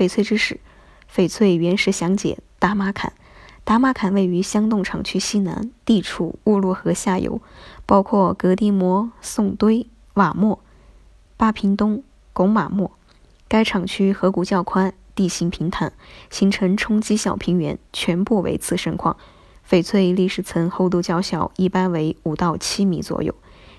翡翠知识：翡翠原始详解。达玛坎，达玛坎位于香洞厂区西南，地处乌洛河下游，包括格地摩、宋堆、瓦莫、巴平东、拱马莫。该厂区河谷较宽，地形平坦，形成冲积小平原，全部为次生矿。翡翠砾石层厚度较小，一般为五到七米左右，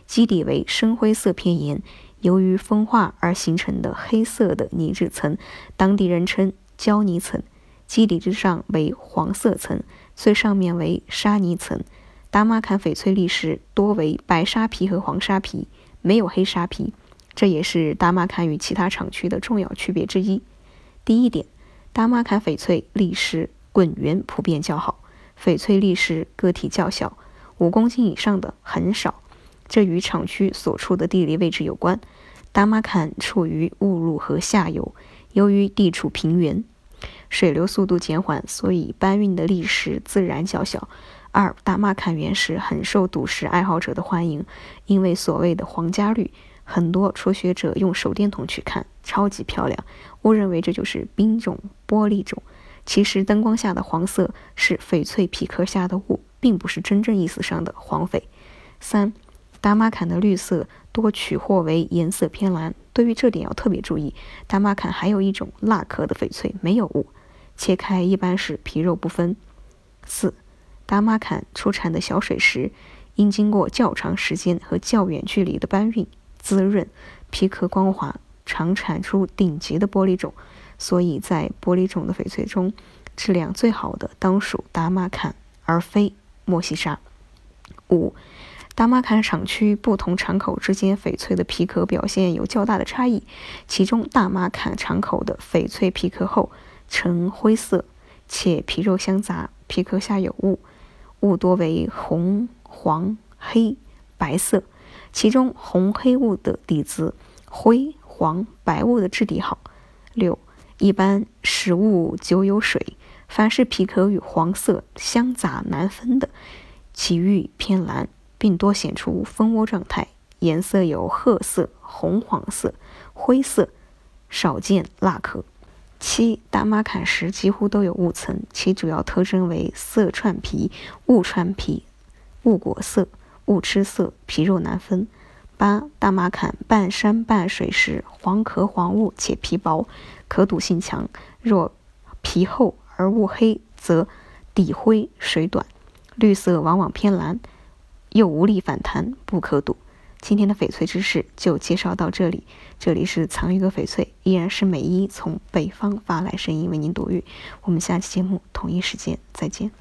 基底为深灰色片岩，由于风化而形成的黑色的泥质层，当地人称胶泥层。基底之上为黄色层，最上面为沙泥层。达玛坎翡翠砾石多为白沙皮和黄沙皮，没有黑沙皮，这也是达玛坎与其他厂区的重要区别之一。第一点，达玛坎翡翠砾石滚圆普遍较好，翡翠砾石个体较小，五公斤以上的很少，这与厂区所处的地理位置有关。达玛坎处于乌鲁河下游，由于地处平原。水流速度减缓，所以搬运的砾石自然较小。二，达玛坎原石很受赌石爱好者的欢迎，因为所谓的皇家绿，很多初学者用手电筒去看，超级漂亮，误认为这就是冰种、玻璃种。其实灯光下的黄色是翡翠皮壳下的雾，并不是真正意思上的黄翡。三，达玛坎的绿色多取货为颜色偏蓝，对于这点要特别注意。达玛坎还有一种蜡壳的翡翠，没有雾。切开一般是皮肉不分。四，达玛坎出产的小水石，因经过较长时间和较远距离的搬运、滋润，皮壳光滑，常产出顶级的玻璃种，所以在玻璃种的翡翠中，质量最好的当属达玛坎，而非莫西沙。五，大马坎厂区不同厂口之间翡翠的皮壳表现有较大的差异，其中大马坎厂口的翡翠皮壳厚。呈灰色，且皮肉相杂，皮壳下有雾，雾多为红、黄、黑、白色，其中红黑雾的底子，灰、黄、白雾的质地好。六，一般食物久有水，凡是皮壳与黄色相杂难分的，其玉偏蓝，并多显出蜂窝状态，颜色有褐色、红黄色、灰色，少见蜡壳。七大马坎石几乎都有雾层，其主要特征为色串皮、雾串皮、雾果色、雾吃色，皮肉难分。八大马坎半山半水石，黄壳黄雾且皮薄，可赌性强。若皮厚而雾黑，则底灰水短，绿色往往偏蓝，又无力反弹，不可赌。今天的翡翠知识就介绍到这里。这里是藏玉阁翡翠，依然是美一从北方发来声音为您读玉。我们下期节目同一时间再见。